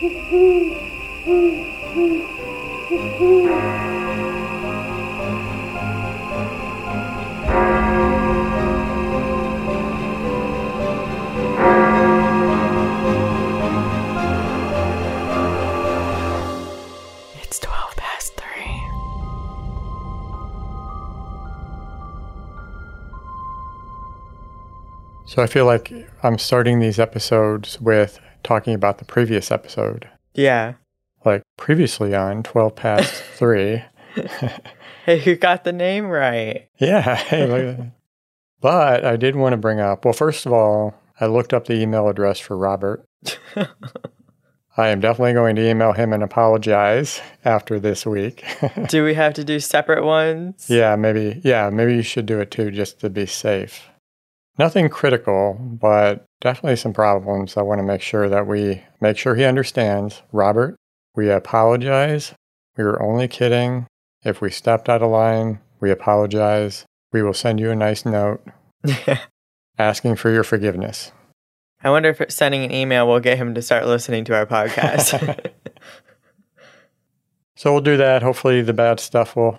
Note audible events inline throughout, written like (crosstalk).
It's 12 past 3. So I feel like I'm starting these episodes with talking about the previous episode. Yeah. Like previously on 12 past (laughs) 3. (laughs) Hey, you got the name right. Yeah. Hey, look at that. But I did want to bring up well, first of all, I looked up the email address for Robert. (laughs) I am definitely going to email him and apologize after this week. do we have to do separate ones? yeah, maybe. Yeah, maybe you should do it too just to be safe. Nothing critical, but definitely some problems. I want to make sure that we make sure he understands. Robert, we apologize. We were only kidding. If we stepped out of line, we apologize. We will send you a nice note (laughs) asking for your forgiveness. I wonder if sending an email will get him to start listening to our podcast. (laughs) So we'll do that. Hopefully the bad stuff will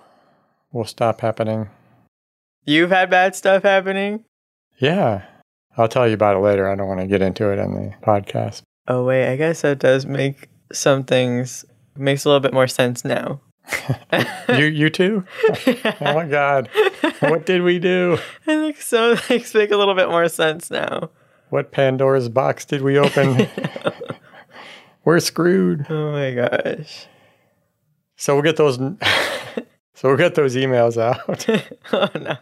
will stop happening. You've had bad stuff happening? Yeah. I'll tell you about it later. I don't want to get into it on the podcast. Oh, wait, I guess that does make some things, makes a little bit more sense now. (laughs) You you too? (laughs) Oh my god. What did we do? I think so. (laughs) Things make a little bit more sense now. What Pandora's box did we open? We're screwed. Oh my gosh. So we'll get those So we'll get those emails out. oh no.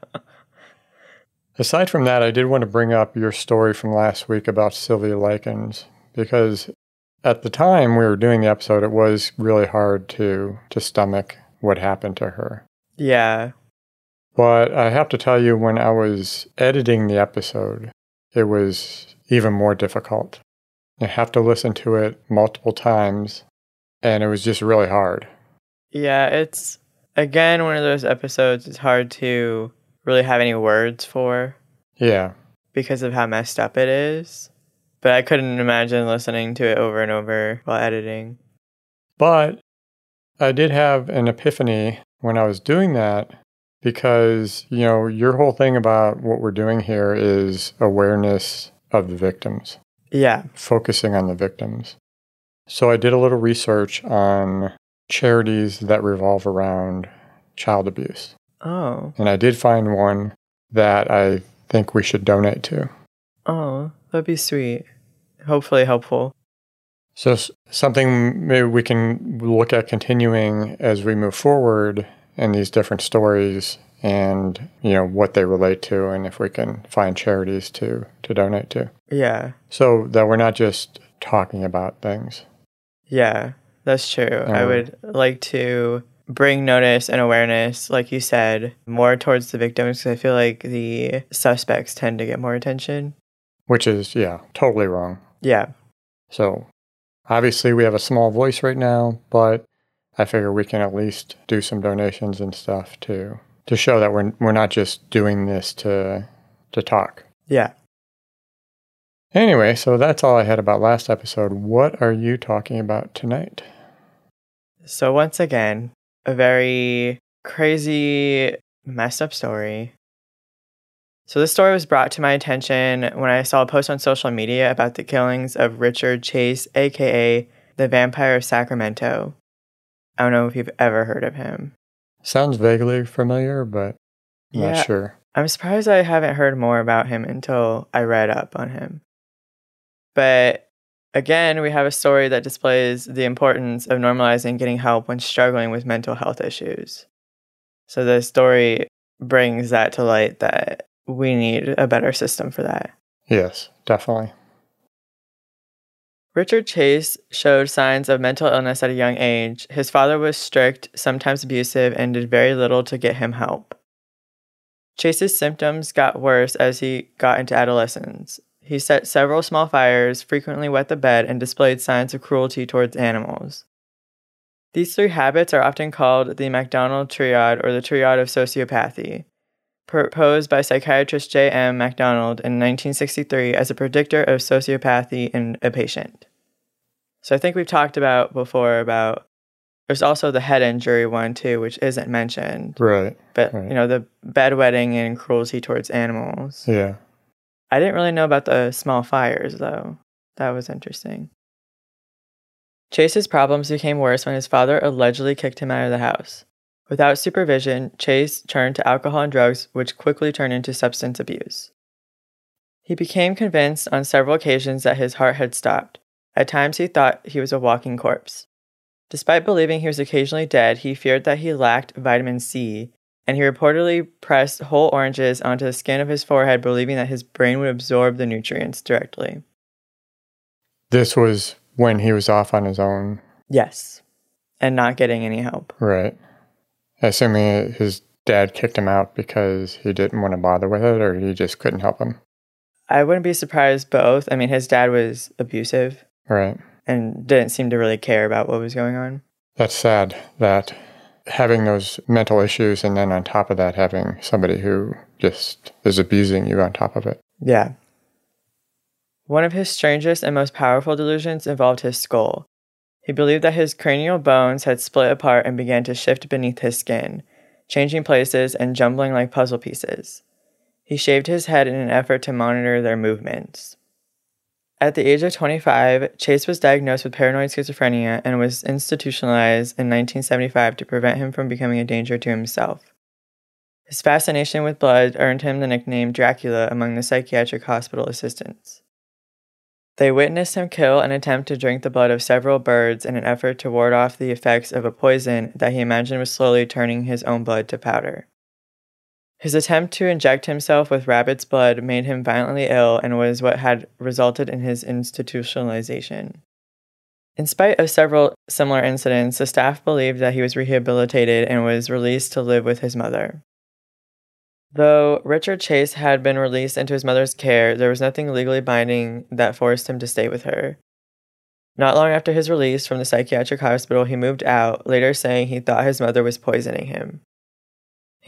Aside from that, I did want to bring up your story from last week about Sylvia Likens because at the time we were doing the episode, it was really hard to to stomach what happened to her. Yeah. But I have to tell you, when I was editing the episode, it was even more difficult. I have to listen to it multiple times, and it was just really hard. Yeah, it's again one of those episodes it's hard to really have any words for Yeah, because of how messed up it is. But I couldn't imagine listening to it over and over while editing. but I did have an epiphany when I was doing that because, you know, your whole thing about what we're doing here is awareness of the victims. Yeah. focusing on the victims. So I did a little research on charities that revolve around child abuse. Oh. And I did find one that I think we should donate to. Oh, that'd be sweet. Hopefully helpful. So something maybe we can look at continuing as we move forward in these different stories and you know what they relate to and if we can find charities to to donate to. Yeah. So that we're not just talking about things. Yeah, that's true. I Um, would like to bring notice and awareness, like you said, more towards the victims 'cause I feel like the suspects tend to get more attention. Which is yeah, totally wrong. Yeah. So obviously we have a small voice right now, but I figure we can at least do some donations and stuff to to show that we're we're not just doing this to to talk. Yeah. Anyway, so that's all I had about last episode. What are you talking about tonight? So once again, a very crazy, messed up story. So this story was brought to my attention when I saw a post on social media about the killings of Richard Chase, aka the Vampire of Sacramento. I don't know if you've ever heard of him. Sounds vaguely familiar, but I'm Yeah. not sure. I'm surprised I haven't heard more about him until I read up on him. But again, we have a story that displays the importance of normalizing getting help when struggling with mental health issues. So the story brings that to light that we need a better system for that. Yes, definitely. Richard Chase showed signs of mental illness at a young age. His father was strict, sometimes abusive, and did very little to get him help. Chase's symptoms got worse as he got into adolescence. He set several small fires, frequently wet the bed, and displayed signs of cruelty towards animals. These three habits are often called the MacDonald triad or the triad of sociopathy, proposed by psychiatrist J.M. MacDonald in 1963 as a predictor of sociopathy in a patient. So I think we've talked about before about there's also the head injury one too, which isn't mentioned. Right. But right. you know, the bedwetting and cruelty towards animals. Yeah. I didn't really know about the small fires though. That was interesting. Chase's problems became worse when his father allegedly kicked him out of the house. Without supervision, Chase turned to alcohol and drugs, which quickly turned into substance abuse. He became convinced on several occasions that his heart had stopped. At times, he thought he was a walking corpse. Despite believing he was occasionally dead, he feared that he lacked vitamin C, and he reportedly pressed whole oranges onto the skin of his forehead, believing that his brain would absorb the nutrients directly. This was when he was off on his own. Yes, and not getting any help. Right. Assuming his dad kicked him out because he didn't want to bother with it or he just couldn't help him. I wouldn't be surprised both. I mean, his dad was abusive Right. and didn't seem to really care about what was going on. That's sad that having those mental issues and then on top of that having somebody who just is abusing you on top of it. Yeah. One of his strangest and most powerful delusions involved his skull. He believed that his cranial bones had split apart and began to shift beneath his skin, changing places and jumbling like puzzle pieces. He shaved his head in an effort to monitor their movements. At the age of 25, Chase was diagnosed with paranoid schizophrenia and was institutionalized in 1975 to prevent him from becoming a danger to himself. His fascination with blood earned him the nickname Dracula among the psychiatric hospital assistants. They witnessed him kill and attempt to drink the blood of several birds in an effort to ward off the effects of a poison that he imagined was slowly turning his own blood to powder. His attempt to inject himself with rabbit's blood made him violently ill and was what had resulted in his institutionalization. In spite of several similar incidents, the staff believed that he was rehabilitated and was released to live with his mother. Though Richard Chase had been released into his mother's care, there was nothing legally binding that forced him to stay with her. Not long after his release from the psychiatric hospital, he moved out, later saying he thought his mother was poisoning him.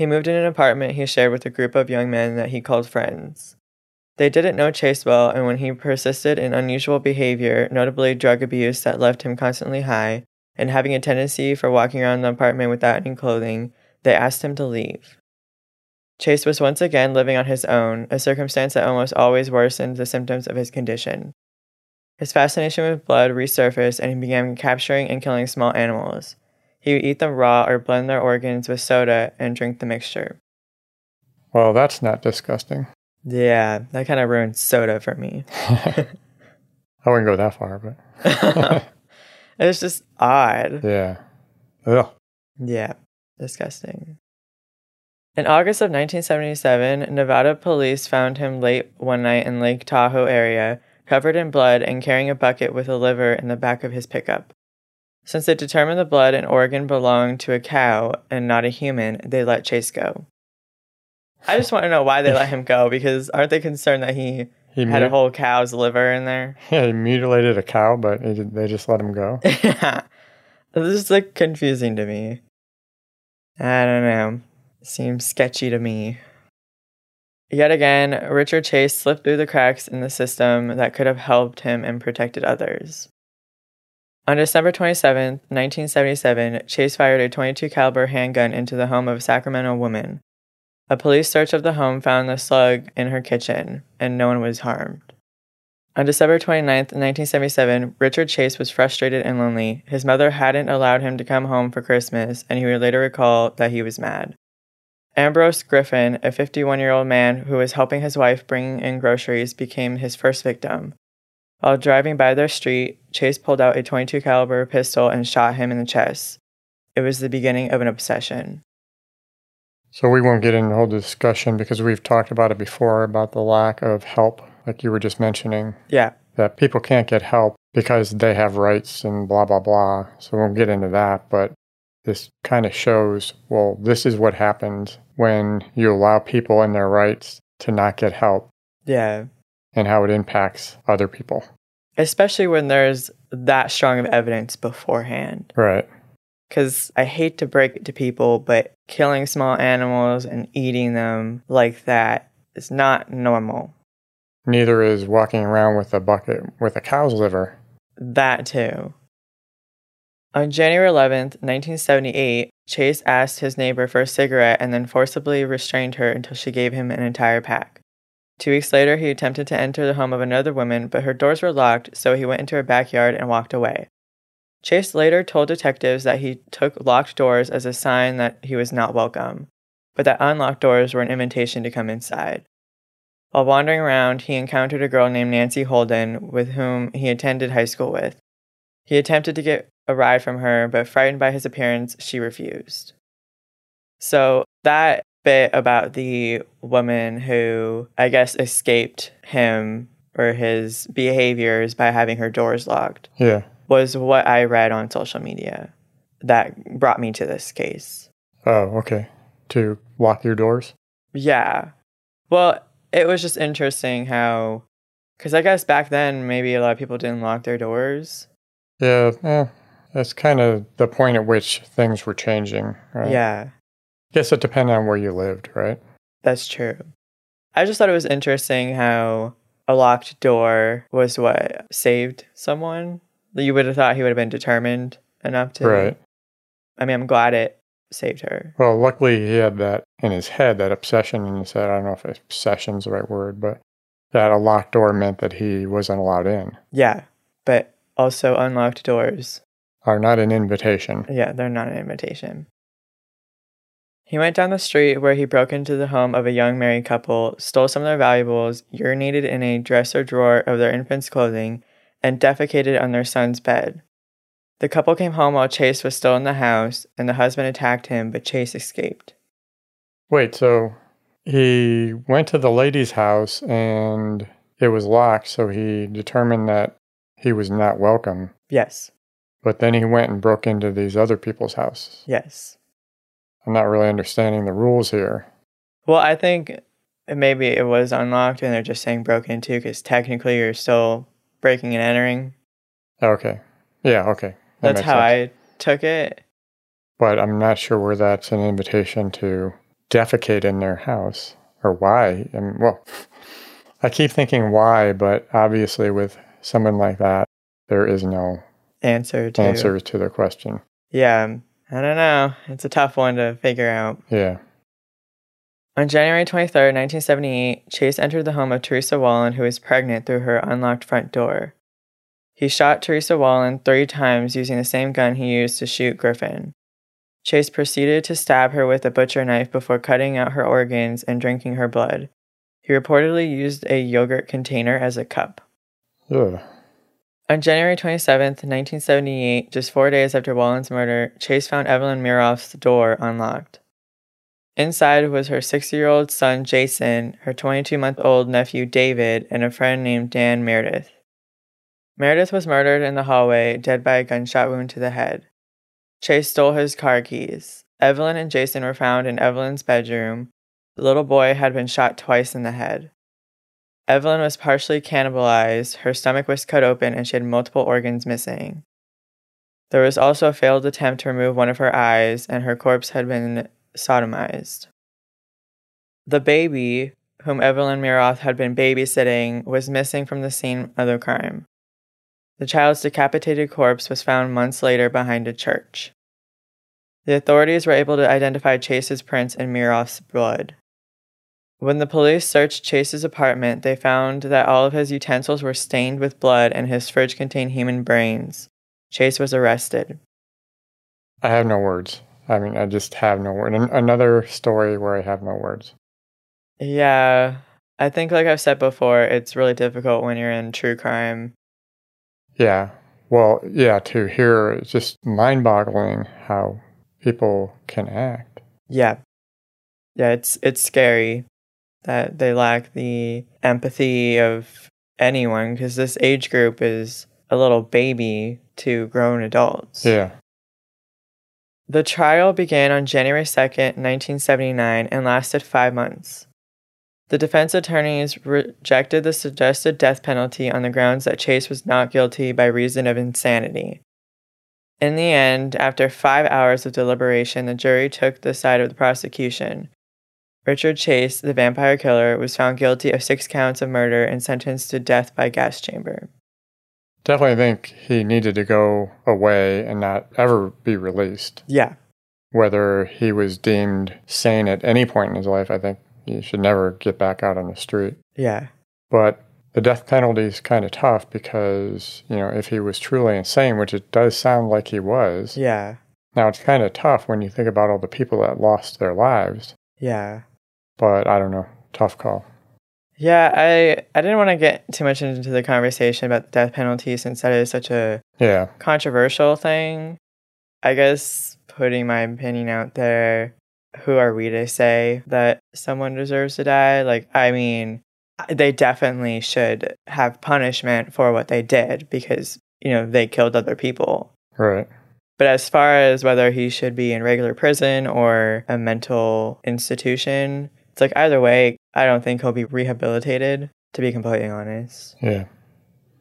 He moved in an apartment he shared with a group of young men that he called friends. They didn't know Chase well, and when he persisted in unusual behavior, notably drug abuse that left him constantly high, and having a tendency for walking around the apartment without any clothing, they asked him to leave. Chase was once again living on his own, a circumstance that almost always worsened the symptoms of his condition. His fascination with blood resurfaced and he began capturing and killing small animals. He would eat them raw or blend their organs with soda and drink the mixture. Well, that's not disgusting. Yeah, that kind of ruined soda for me. (laughs) I wouldn't go that far, but (laughs) it's just odd. yeah. Ugh. Yeah, disgusting. In August of 1977, Nevada police found him late one night in Lake Tahoe area, covered in blood and carrying a bucket with a liver in the back of his pickup. Since they determined the blood and organ belonged to a cow and not a human, they let Chase go. I just want to know why they let him go (laughs) because aren't they concerned that he He had a whole cow's liver in there? (laughs) yeah, he mutilated a cow, but did, they just let him go. yeah. (laughs) This is like confusing to me. I don't know. Seems sketchy to me. Yet again, Richard Chase slipped through the cracks in the system that could have helped him and protected others. On December 27, 1977, Chase fired a 22 caliber handgun into the home of a Sacramento woman. A police search of the home found the slug in her kitchen, and no one was harmed. On December 29, 1977, Richard Chase was frustrated and lonely. His mother hadn't allowed him to come home for Christmas, and he would later recall that he was mad. Ambrose Griffin, a 51 year old man who was helping his wife bring in groceries, became his first victim. While driving by their street, Chase pulled out a 22 caliber pistol and shot him in the chest. It was the beginning of an obsession. So we won't get into the whole discussion because we've talked about it before about the lack of help, like you were just mentioning, Yeah, that people can't get help because they have rights and blah, blah, blah. So we won't get into that. But this kind of shows well, this is what happens when you allow people and their rights to not get help yeah. And how it impacts other people. Especially when there's that strong of evidence beforehand. Right. Because I hate to break it to people, but killing small animals and eating them like that is not normal. Neither is walking around with a bucket with a cow's liver. That too. On January 11th, 1978, Chase asked his neighbor for a cigarette and then forcibly restrained her until she gave him an entire pack. Two weeks later, he attempted to enter the home of another woman, but her doors were locked, so he went into her backyard and walked away. Chase later told detectives that he took locked doors as a sign that he was not welcome, but that unlocked doors were an invitation to come inside. While wandering around, he encountered a girl named Nancy Holden, with whom he attended high school with. He attempted to get a ride from her, but frightened by his appearance, she refused. So, that bit about the woman who, I guess, escaped him or his behaviors by having her doors locked Yeah. was what I read on social media that brought me to this case. Oh, okay. To lock your doors? Yeah. Well, it was just interesting how, because I guess back then maybe a lot of people didn't lock their doors. Yeah, eh, that's kind of the point at which things were changing, right? Yeah, Guess it depended on where you lived, right? that's true. I just thought it was interesting how a locked door was what saved someone. You would have thought he would have been determined enough to. Right. I mean, I'm glad it saved her. Well, luckily he had that in his head, that obsession in his head. I don't know if obsession's the right word, but that a locked door meant that he wasn't allowed in. Yeah, but also unlocked doors Are not an invitation. Yeah, they're not an invitation. He went down the street where he broke into the home of a young married couple, stole some of their valuables, urinated in a dresser drawer of their infant's clothing, and defecated on their son's bed. The couple came home while Chase was still in the house, and the husband attacked him, but Chase escaped. Wait, so he went to the lady's house and it was locked, so he determined that he was not welcome. Yes, But then he went and broke into these other people's houses. yes. I'm not really understanding the rules here. Well, I think maybe it was unlocked and they're just saying broken into because technically you're still breaking and entering. Okay. Yeah, okay. That That's how sense. I took it. But I'm not sure where that's an invitation to defecate in their house or why. I mean, well, (laughs) I keep thinking why, but obviously with someone like that, there is no Answer to answer to the question. Yeah, I don't know. It's a tough one to figure out. Yeah. On January 23rd, 1978, Chase entered the home of Teresa Wallin, who was pregnant, through her unlocked front door. He shot Teresa Wallin three times using the same gun he used to shoot Griffin. Chase proceeded to stab her with a butcher knife before cutting out her organs and drinking her blood. He reportedly used a yogurt container as a cup. Ugh. On January 27th, 1978, just four days after Wallin's murder, Chase found Evelyn Miroth's door unlocked. Inside was her six year old son Jason, her 22 month old nephew David, and a friend named Dan Meredith. Meredith was murdered in the hallway, dead by a gunshot wound to the head. Chase stole his car keys. Evelyn and Jason were found in Evelyn's bedroom. The little boy had been shot twice in the head. Evelyn was partially cannibalized, her stomach was cut open, and she had multiple organs missing. There was also a failed attempt to remove one of her eyes, and her corpse had been sodomized. The baby, whom Evelyn Miroth had been babysitting, was missing from the scene of the crime. The child's decapitated corpse was found months later behind a church. The authorities were able to identify Chase's prints in Miroth's blood. When the police searched Chase's apartment, they found that all of his utensils were stained with blood and his fridge contained human brains. Chase was arrested. I have no words. I mean, I just have no word. An- another story where I have no words. Yeah, I think, like I've said before, it's really difficult when you're in true crime. Yeah. Well, yeah, to hear it's just mind boggling how people can act. Yeah. Yeah, it's it's scary that they lack the empathy of anyone because this age group is a little baby to grown adults. Yeah. The trial began on January 2nd, 1979, and lasted five months. The defense attorneys rejected the suggested death penalty on the grounds that Chase was not guilty by reason of insanity. In the end, after five hours of deliberation, the jury took the side of the prosecution. Richard Chase, the vampire killer, was found guilty of six counts of murder and sentenced to death by gas chamber. definitely think he needed to go away and not ever be released. Yeah. Whether he was deemed sane at any point in his life, I think he should never get back out on the street. Yeah. But the death penalty is kind of tough because, you know, if he was truly insane, which it does sound like he was. Yeah. Now, it's kind of tough when you think about all the people that lost their lives, Yeah. But I don't know. Tough call. Yeah, I I didn't want to get too much into the conversation about the death penalty since that is such a Yeah. controversial thing. I guess putting my opinion out there, who are we to say that someone deserves to die? Like, I mean, they definitely should have punishment for what they did because, you know, they killed other people. Right. But as far as whether he should be in regular prison or a mental institution, it's like either way, I don't think he'll be rehabilitated, to be completely honest. Yeah.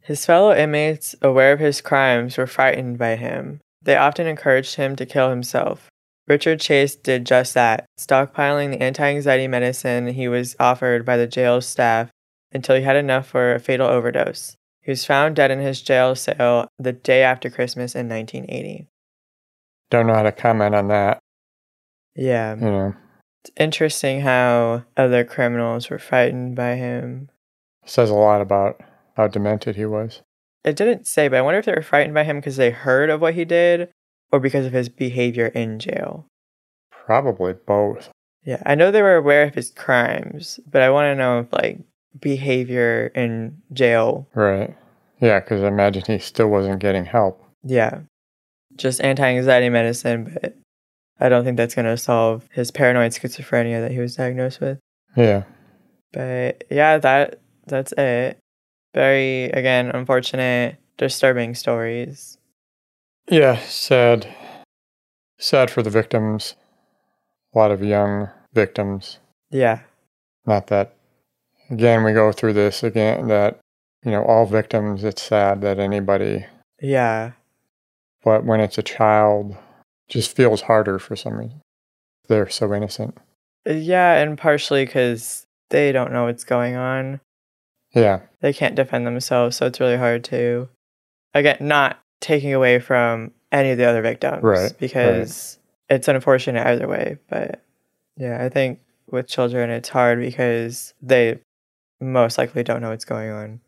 His fellow inmates, aware of his crimes, were frightened by him. They often encouraged him to kill himself. Richard Chase did just that, stockpiling the anti anxiety medicine he was offered by the jail staff until he had enough for a fatal overdose. He was found dead in his jail cell the day after Christmas in 1980. Don't know how to comment on that. Yeah. You know, It's interesting how other criminals were frightened by him. says a lot about how demented he was. It didn't say, but I wonder if they were frightened by him because they heard of what he did or because of his behavior in jail. Probably both. Yeah, I know they were aware of his crimes, but I want to know if like behavior in jail. Right. Yeah, because I imagine he still wasn't getting help. Yeah, just anti anxiety medicine, but I don't think that's going to solve his paranoid schizophrenia that he was diagnosed with. Yeah. But yeah, that that's it. Very again unfortunate, disturbing stories. Yeah, sad. Sad for the victims. A lot of young victims. Yeah, Not that, again, we go through this again, that, you know, all victims, it's sad that anybody, yeah, but when it's a child, just feels harder for some reason. They're so innocent. Uh, yeah, and partially because they don't know what's going on. Yeah, They can't defend themselves, so it's really hard to. Again, not taking away from any of the other victims, Right, Because it's unfortunate either way, but yeah, I think with children it's hard because they most likely don't know what's going on.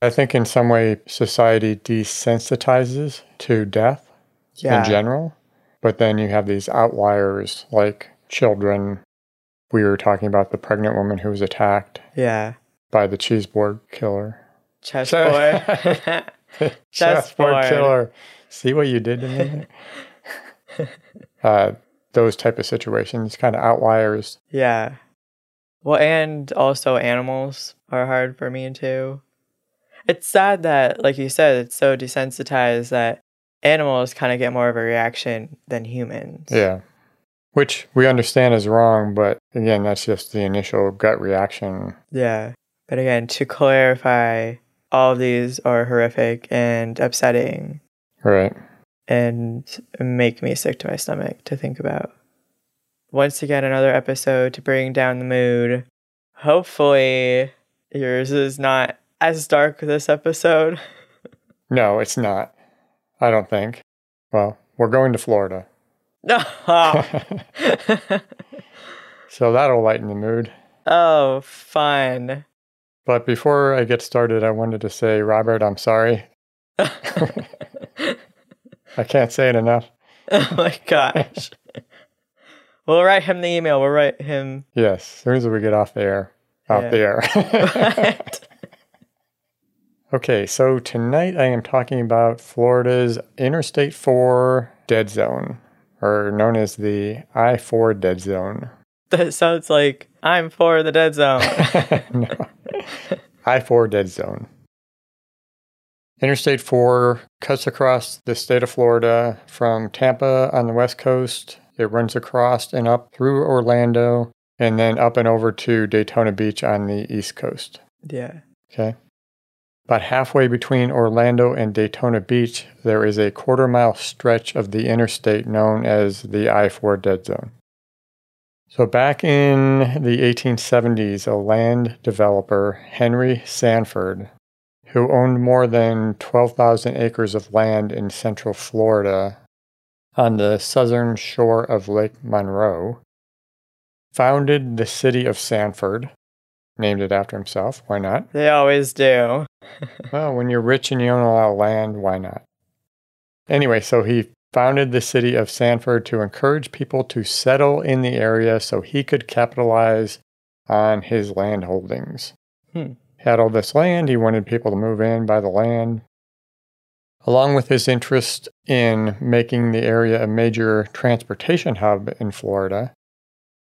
I think in some way society desensitizes to death Yeah, in general, but then you have these outliers like children. We were talking about the pregnant woman who was attacked yeah. by the cheese board killer. Chessboard. (laughs) (laughs) Chessboard killer. See what you did to me? (laughs) uh, those type of situations, kind of outliers. yeah. Well, and also animals are hard for me too. It's sad that, like you said, it's so desensitized that animals kind of get more of a reaction than humans. Yeah. Which we understand is wrong, but again, that's just the initial gut reaction. Yeah. But again, to clarify, all of these are horrific and upsetting Right. and make me sick to my stomach to think about. Once again, another episode to bring down the mood. Hopefully, yours is not as dark this episode. (laughs) No, it's not. I don't think. Well, we're going to Florida. (laughs) (laughs) So that'll lighten the mood. oh, fun. But before I get started, I wanted to say, Robert, I'm sorry. (laughs) I can't say it enough. oh my gosh. we'll write him the email. We'll write him. Yes, as soon as we get off the air. Off Yeah. there. What? Okay, so tonight I am talking about Florida's Interstate 4 dead zone, or known as the I 4 dead zone. that sounds like I'm for the dead zone. (laughs) no. I 4 dead zone. Interstate 4 cuts across the state of Florida from Tampa on the west coast. It runs across and up through Orlando and then up and over to Daytona Beach on the east coast. yeah. Okay. About halfway between Orlando and Daytona Beach, there is a quarter mile stretch of the interstate known as the I 4 dead zone. So, back in the 1870s, a land developer, Henry Sanford, who owned more than 12,000 acres of land in central Florida on the southern shore of Lake Monroe, founded the city of Sanford, named it after himself. Why not? They always do. Well, when you're rich and you own a lot of land, why not? Anyway, so he founded the city of Sanford to encourage people to settle in the area so he could capitalize on his land holdings. Hmm. Had all this land, he wanted people to move in, buy the land. Along with his interest in making the area a major transportation hub in Florida,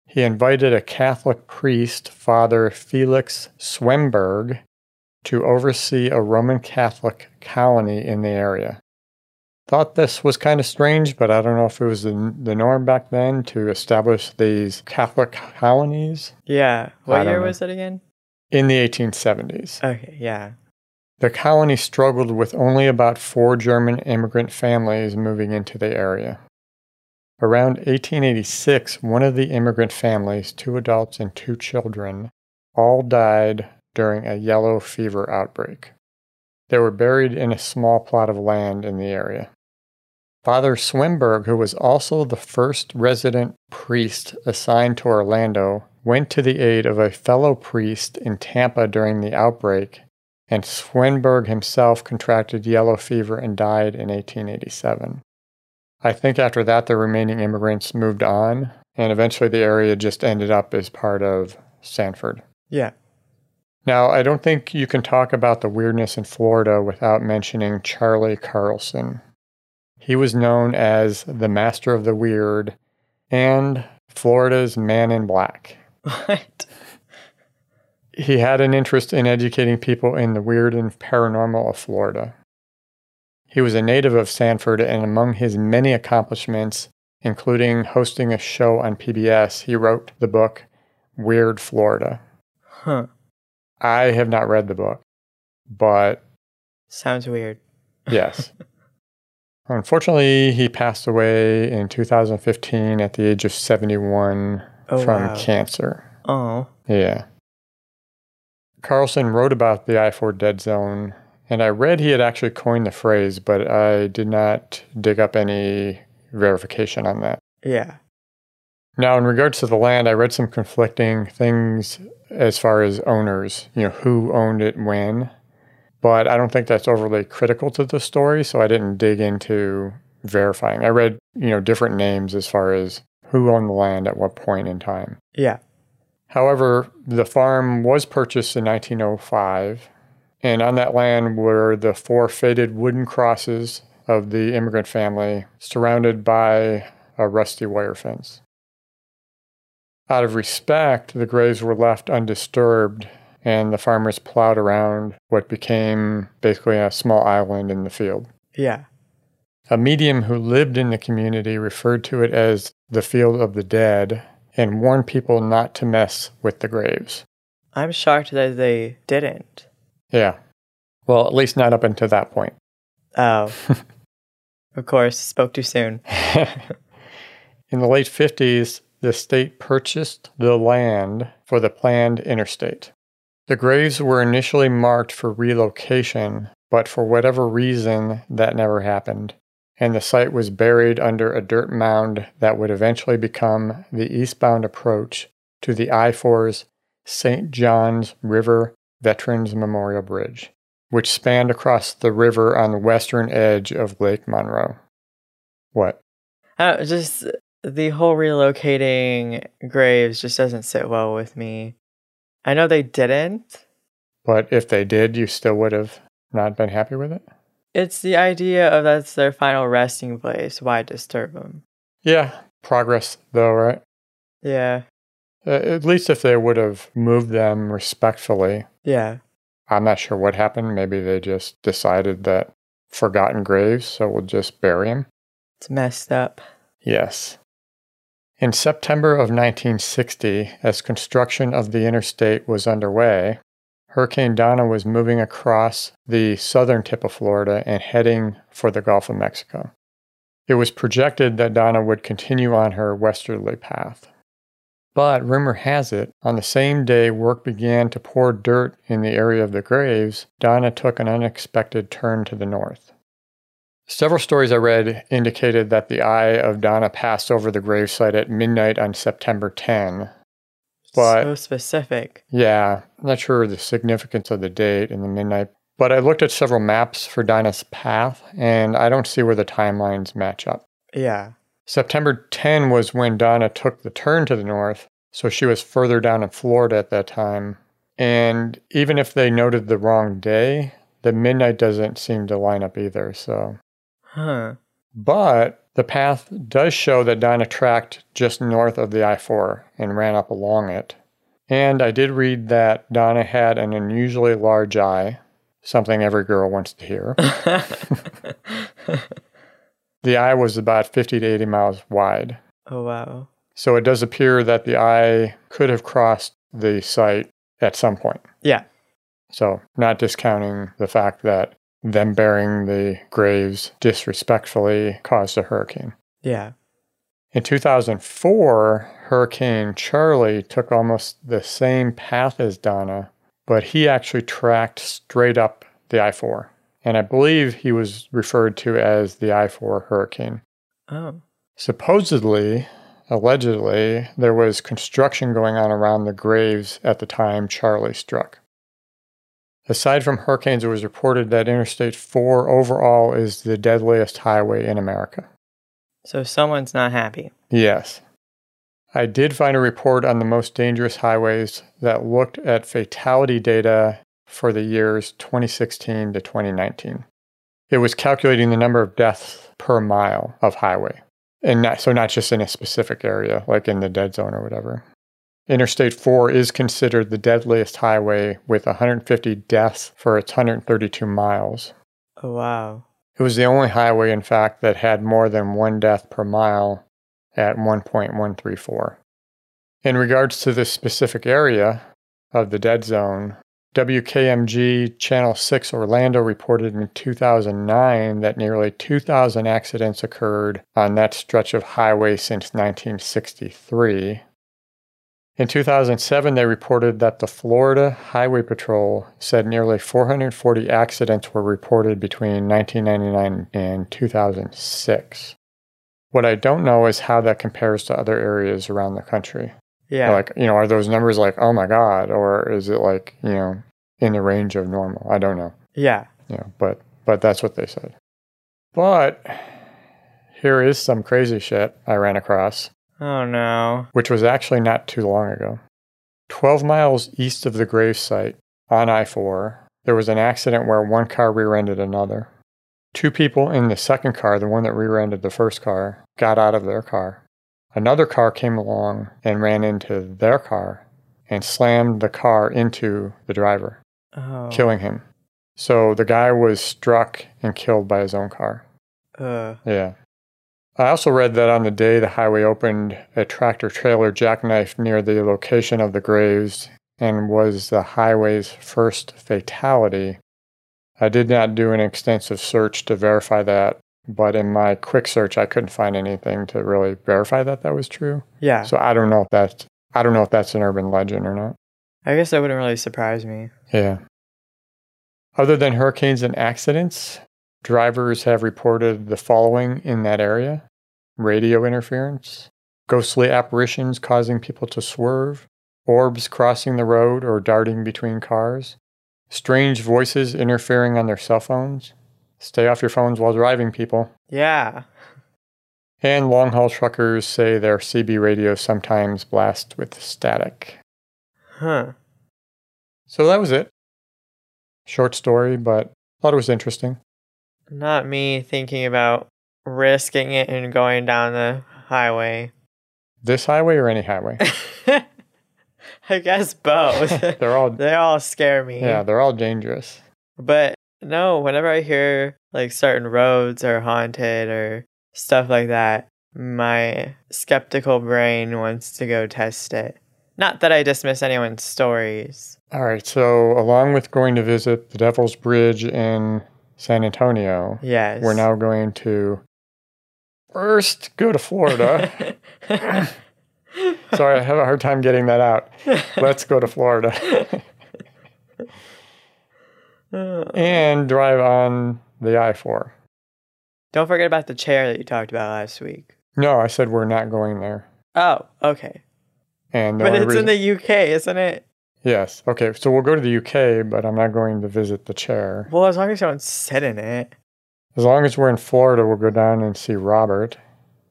he invited a Catholic priest, Father Felix Swemberg, to oversee a Roman Catholic colony in the area. Thought this was kind of strange, but I don't know if it was the, the norm back then to establish these Catholic colonies. Yeah. What year know. was it again? In the 1870s. Okay, yeah. The colony struggled with only about four German immigrant families moving into the area. Around 1886, one of the immigrant families, two adults and two children, all died during a yellow fever outbreak. They were buried in a small plot of land in the area. Father Swemberg, who was also the first resident priest assigned to Orlando, went to the aid of a fellow priest in Tampa during the outbreak and Swemberg himself contracted yellow fever and died in 1887. I think after that, the remaining immigrants moved on, and eventually the area just ended up as part of Sanford. Yeah. Now, I don't think you can talk about the weirdness in Florida without mentioning Charlie Carlson. He was known as the Master of the Weird and Florida's Man in Black. What? He had an interest in educating people in the weird and paranormal of Florida. He was a native of Sanford, and among his many accomplishments, including hosting a show on PBS, he wrote the book Weird Florida. Huh. I have not read the book, but Sounds weird. yes. (laughs) Unfortunately, he passed away in 2015 at the age of 71 Oh, from wow. cancer. Oh. Yeah. Carlson wrote about the I 4 dead zone, and I read he had actually coined the phrase, but I did not dig up any verification on that. Yeah. Now, in regards to the land, I read some conflicting things as far as owners, you know, who owned it when, but I don't think that's overly critical to the story, so I didn't dig into verifying. I read, you know, different names as far as who owned the land at what point in time. Yeah. However, the farm was purchased in 1905, and on that land were the four faded wooden crosses of the immigrant family, surrounded by a rusty wire fence. Out of respect, the graves were left undisturbed, and the farmers plowed around what became basically a small island in the field. Yeah. A medium who lived in the community referred to it as the field of the dead and warned people not to mess with the graves. I'm shocked that they didn't. Yeah. Well, at least not up until that point. (laughs) Oh. of course, spoke too soon. (laughs) in the late 50s, the state purchased the land for the planned interstate. The graves were initially marked for relocation, but for whatever reason, that never happened. And the site was buried under a dirt mound that would eventually become the eastbound approach to the I 4's St. John's River Veterans Memorial Bridge, which spanned across the river on the western edge of Lake Monroe. What? Don't, just the whole relocating graves just doesn't sit well with me. I know they didn't. But if they did, you still would have not been happy with it? It's the idea of that's their final resting place. Why disturb them? Yeah, progress though, right? Yeah. Uh, at least if they would have moved them respectfully. Yeah. I'm not sure what happened. Maybe they just decided that forgotten graves, so we'll just bury them. It's messed up. Yes. In September of 1960, as construction of the interstate was underway, Hurricane Donna was moving across the southern tip of Florida and heading for the Gulf of Mexico. It was projected that Donna would continue on her westerly path. But rumor has it, on the same day work began to pour dirt in the area of the graves, Donna took an unexpected turn to the north. Several stories I read indicated that the eye of Donna passed over the gravesite at midnight on September 10. But so specific. yeah, I'm not sure the significance of the date and the midnight. But I looked at several maps for Donna's path, and I don't see where the timelines match up. Yeah. September 10 was when Donna took the turn to the north, so she was further down in Florida at that time. And even if they noted the wrong day, the midnight doesn't seem to line up either. So, Huh. but the path does show that Donna tracked just north of the I 4 and ran up along it. And I did read that Donna had an unusually large eye, something every girl wants to hear. (laughs) The eye was about 50 to 80 miles wide. oh wow. So it does appear that the eye could have crossed the site at some point. Yeah. So, not discounting the fact that them burying the graves disrespectfully caused a hurricane. Yeah. In 2004, Hurricane Charley took almost the same path as Donna, but he actually tracked straight up the I 4. And I believe he was referred to as the I 4 hurricane. Oh. Supposedly, allegedly, there was construction going on around the graves at the time Charley struck. Aside from hurricanes, it was reported that Interstate 4 overall is the deadliest highway in America. So someone's not happy. Yes. I did find a report on the most dangerous highways that looked at fatality data for the years 2016 to 2019. It was calculating the number of deaths per mile of highway. And not, so not just in a specific area, like in the dead zone or whatever. Interstate 4 is considered the deadliest highway with 150 deaths for its 132 miles. Oh wow. It was the only highway, in fact, that had more than one death per mile at 1.134. In regards to this specific area of the dead zone, WKMG Channel 6 Orlando reported in 2009 that nearly 2,000 accidents occurred on that stretch of highway since 1963. In 2007, they reported that the Florida Highway Patrol said nearly 440 accidents were reported between 1999 and 2006. What I don't know is how that compares to other areas around the country. Yeah. Like, you know, are those numbers like, oh my God, or is it like, you know, in the range of normal? I don't know. yeah. Yeah, but but that's what they said. But here is some crazy shit I ran across, Oh no. which was actually not too long ago. 12 miles east of the grave site on I 4, there was an accident where one car rear ended another. Two people in the second car, the one that rear ended the first car, got out of their car. Another car came along and ran into their car and slammed the car into the driver, Oh. killing him. So the guy was struck and killed by his own car. Uh. Yeah. I also read that on the day the highway opened, a tractor trailer jackknifed near the location of the graves and was the highway's first fatality. I did not do an extensive search to verify that, but in my quick search, I couldn't find anything to really verify that that was true. Yeah. So I don't know if that's I don't know if that's an urban legend or not. I guess that wouldn't really surprise me. Yeah. Other than hurricanes and accidents, drivers have reported the following in that area radio interference, ghostly apparitions causing people to swerve, orbs crossing the road or darting between cars, strange voices interfering on their cell phones. Stay off your phones while driving, people. Yeah. And long haul truckers say their CB radios sometimes blast with static. Huh. So that was it. Short story, but thought it was interesting. Not me thinking about risking it and going down the highway. This highway or any highway? (laughs) I guess both. (laughs) they're all they all scare me. yeah, they're all dangerous. But no, whenever I hear like certain roads are haunted or stuff like that, my skeptical brain wants to go test it. Not that I dismiss anyone's stories. All right, so along with going to visit the Devil's Bridge in San Antonio, Yes. we're now going to first go to Florida (laughs) Sorry, I have a hard time getting that out. Let's go to Florida. (laughs) and drive on the I 4. Don't forget about the chair that you talked about last week. No, I said we're not going there. Oh, okay. And the But it's in the UK, isn't it? Yes. Okay, so we'll go to the UK, but I'm not going to visit the chair. Well, as long as you don't sit in it. As long as we're in Florida, we'll go down and see Robert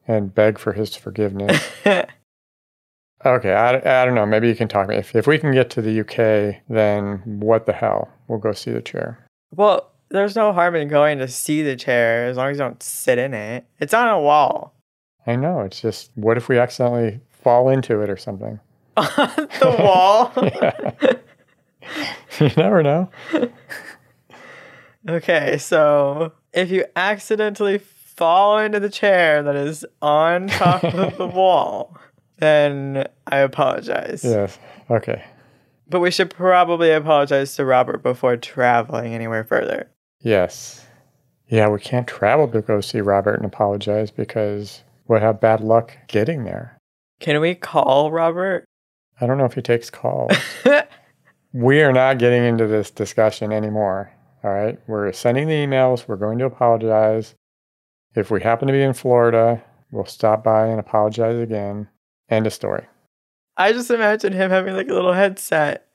and beg for his forgiveness. (laughs) okay, I, I don't know. Maybe you can talk to me. If, if we can get to the UK, then what the hell? We'll go see the chair. well, there's no harm in going to see the chair as long as you don't sit in it. It's on a wall. I know. It's just, what if we accidentally fall into it or something? On the wall. (laughs) you never know. Okay, so if you accidentally fall into the chair that is on top of the (laughs) wall, then I apologize. Yes. Okay. But we should probably apologize to Robert before traveling anywhere further. Yes. Yeah, we can't travel to go see Robert and apologize because we'll have bad luck getting there. Can we call Robert? I don't know if he takes calls. (laughs) we are not getting into this discussion anymore. All right. We're sending the emails. We're going to apologize. If we happen to be in Florida, we'll stop by and apologize again. End of story. I just imagine him having like a little headset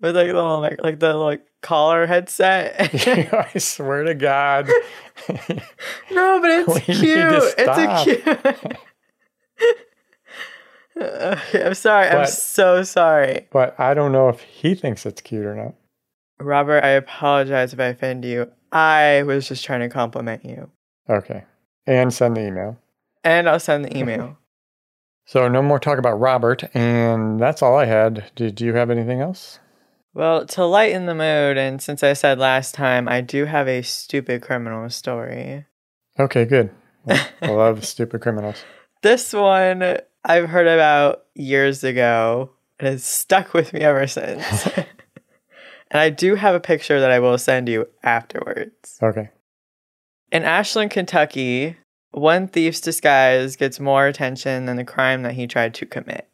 with like a little like like the like collar headset. (laughs) (laughs) I swear to God. no, but it's We cute. It's a cute. Okay, (laughs) I'm sorry. I'm so sorry. but I don't know if he thinks it's cute or not. Robert, I apologize if I offend you. I was just trying to compliment you. Okay. And send the email. And I'll send the (laughs) email. So no more talk about Robert, and that's all I had. Did you have anything else? well, to lighten the mood, and since I said last time, I do have a stupid criminal story. Okay, good. (laughs) I love stupid criminals. This one I've heard about years ago and it's stuck with me ever since. (laughs) and I do have a picture that I will send you afterwards. Okay. In Ashland, Kentucky, one thief's disguise gets more attention than the crime that he tried to commit.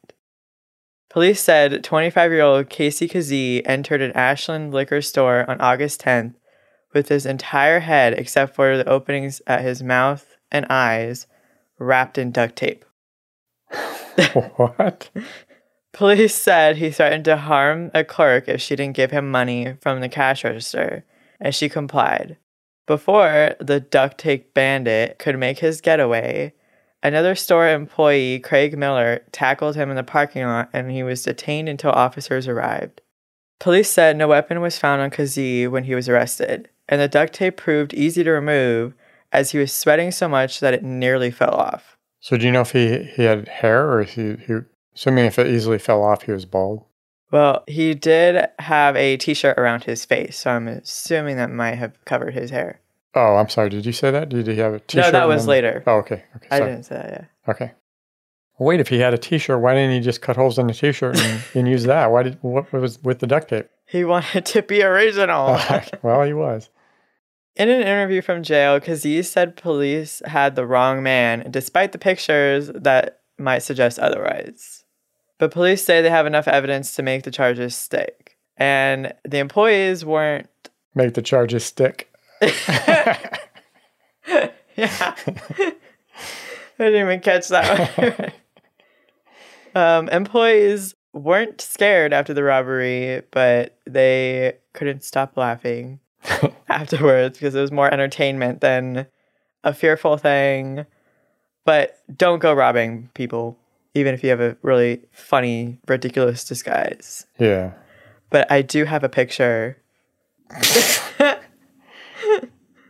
Police said 25 year old Casey Kazee entered an Ashland liquor store on August 10th with his entire head, except for the openings at his mouth and eyes, wrapped in duct tape. (laughs) what? Police said he threatened to harm a clerk if she didn't give him money from the cash register, and she complied. Before the duct tape bandit could make his getaway, another store employee, Craig Miller, tackled him in the parking lot and he was detained until officers arrived. Police said no weapon was found on Kazee when he was arrested, and the duct tape proved easy to remove as he was sweating so much that it nearly fell off. So do you know if he, he had hair or if he, he assuming if it easily fell off, he was bald? Well, he did have a t shirt around his face, so I'm assuming that might have covered his hair. Oh, I'm sorry. Did you say that? Did he have a t-shirt? no, that was then- later. Oh, okay. Okay. I Sorry. didn't say that, yeah. Okay. Wait, if he had a t-shirt, why didn't he just cut holes in the t-shirt and, (laughs) and use that? Why did what was with the duct tape? He wanted to be original. (laughs) well, he was. In an interview from jail, Kazee said police had the wrong man, despite the pictures that might suggest otherwise. But police say they have enough evidence to make the charges stick. And the employees weren't. Make the charges stick. (laughs) yeah. (laughs) I didn't even catch that one. um, employees weren't scared after the robbery, but they couldn't stop laughing (laughs) afterwards because it was more entertainment than a fearful thing. But don't go robbing people, even if you have a really funny, ridiculous disguise. Yeah. But I do have a picture. (laughs)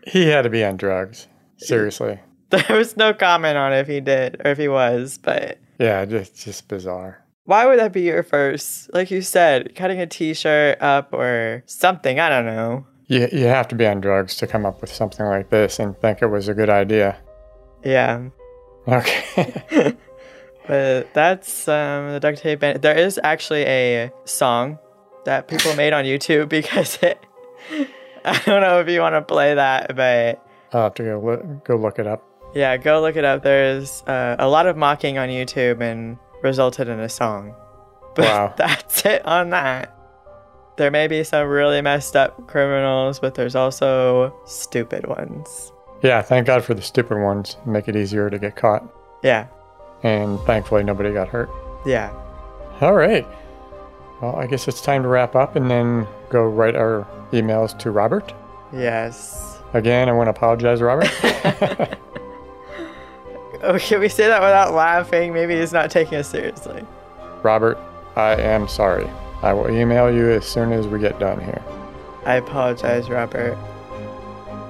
He had to be on drugs. Seriously. (laughs) There was no comment on if he did or if he was, but Yeah, just just bizarre. why would that be your first? Like you said, cutting a t-shirt up or something, I don't know. You you have to be on drugs to come up with something like this and think it was a good idea. Yeah. Okay. (laughs) (laughs) But that's um the duct tape band. There is actually a song that people made on YouTube (laughs) because it I don't know if you want to play that, but I'll have to go look, go look it up. yeah, go look it up. There's uh, a lot of mocking on YouTube and resulted in a song. But Wow. that's it on that. There may be some really messed up criminals, but there's also stupid ones. Yeah, thank God for the stupid ones. Make it easier to get caught. Yeah, And thankfully, nobody got hurt. yeah. All right. Well, I guess it's time to wrap up and then go write our emails to Robert. Yes. Again, I want to apologize, Robert. (laughs) (laughs) Oh, can we say that without laughing? Maybe he's not taking us seriously. Robert, I am sorry. I will email you as soon as we get done here. I apologize, Robert.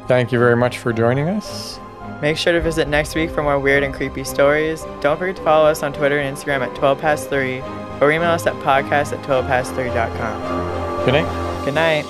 Thank you very much for joining us. Make sure to visit next week for more weird and creepy stories. Don't forget to follow us on Twitter and Instagram at 12 past 3 or email us at podcast at 12past3.com. Good night. Good night.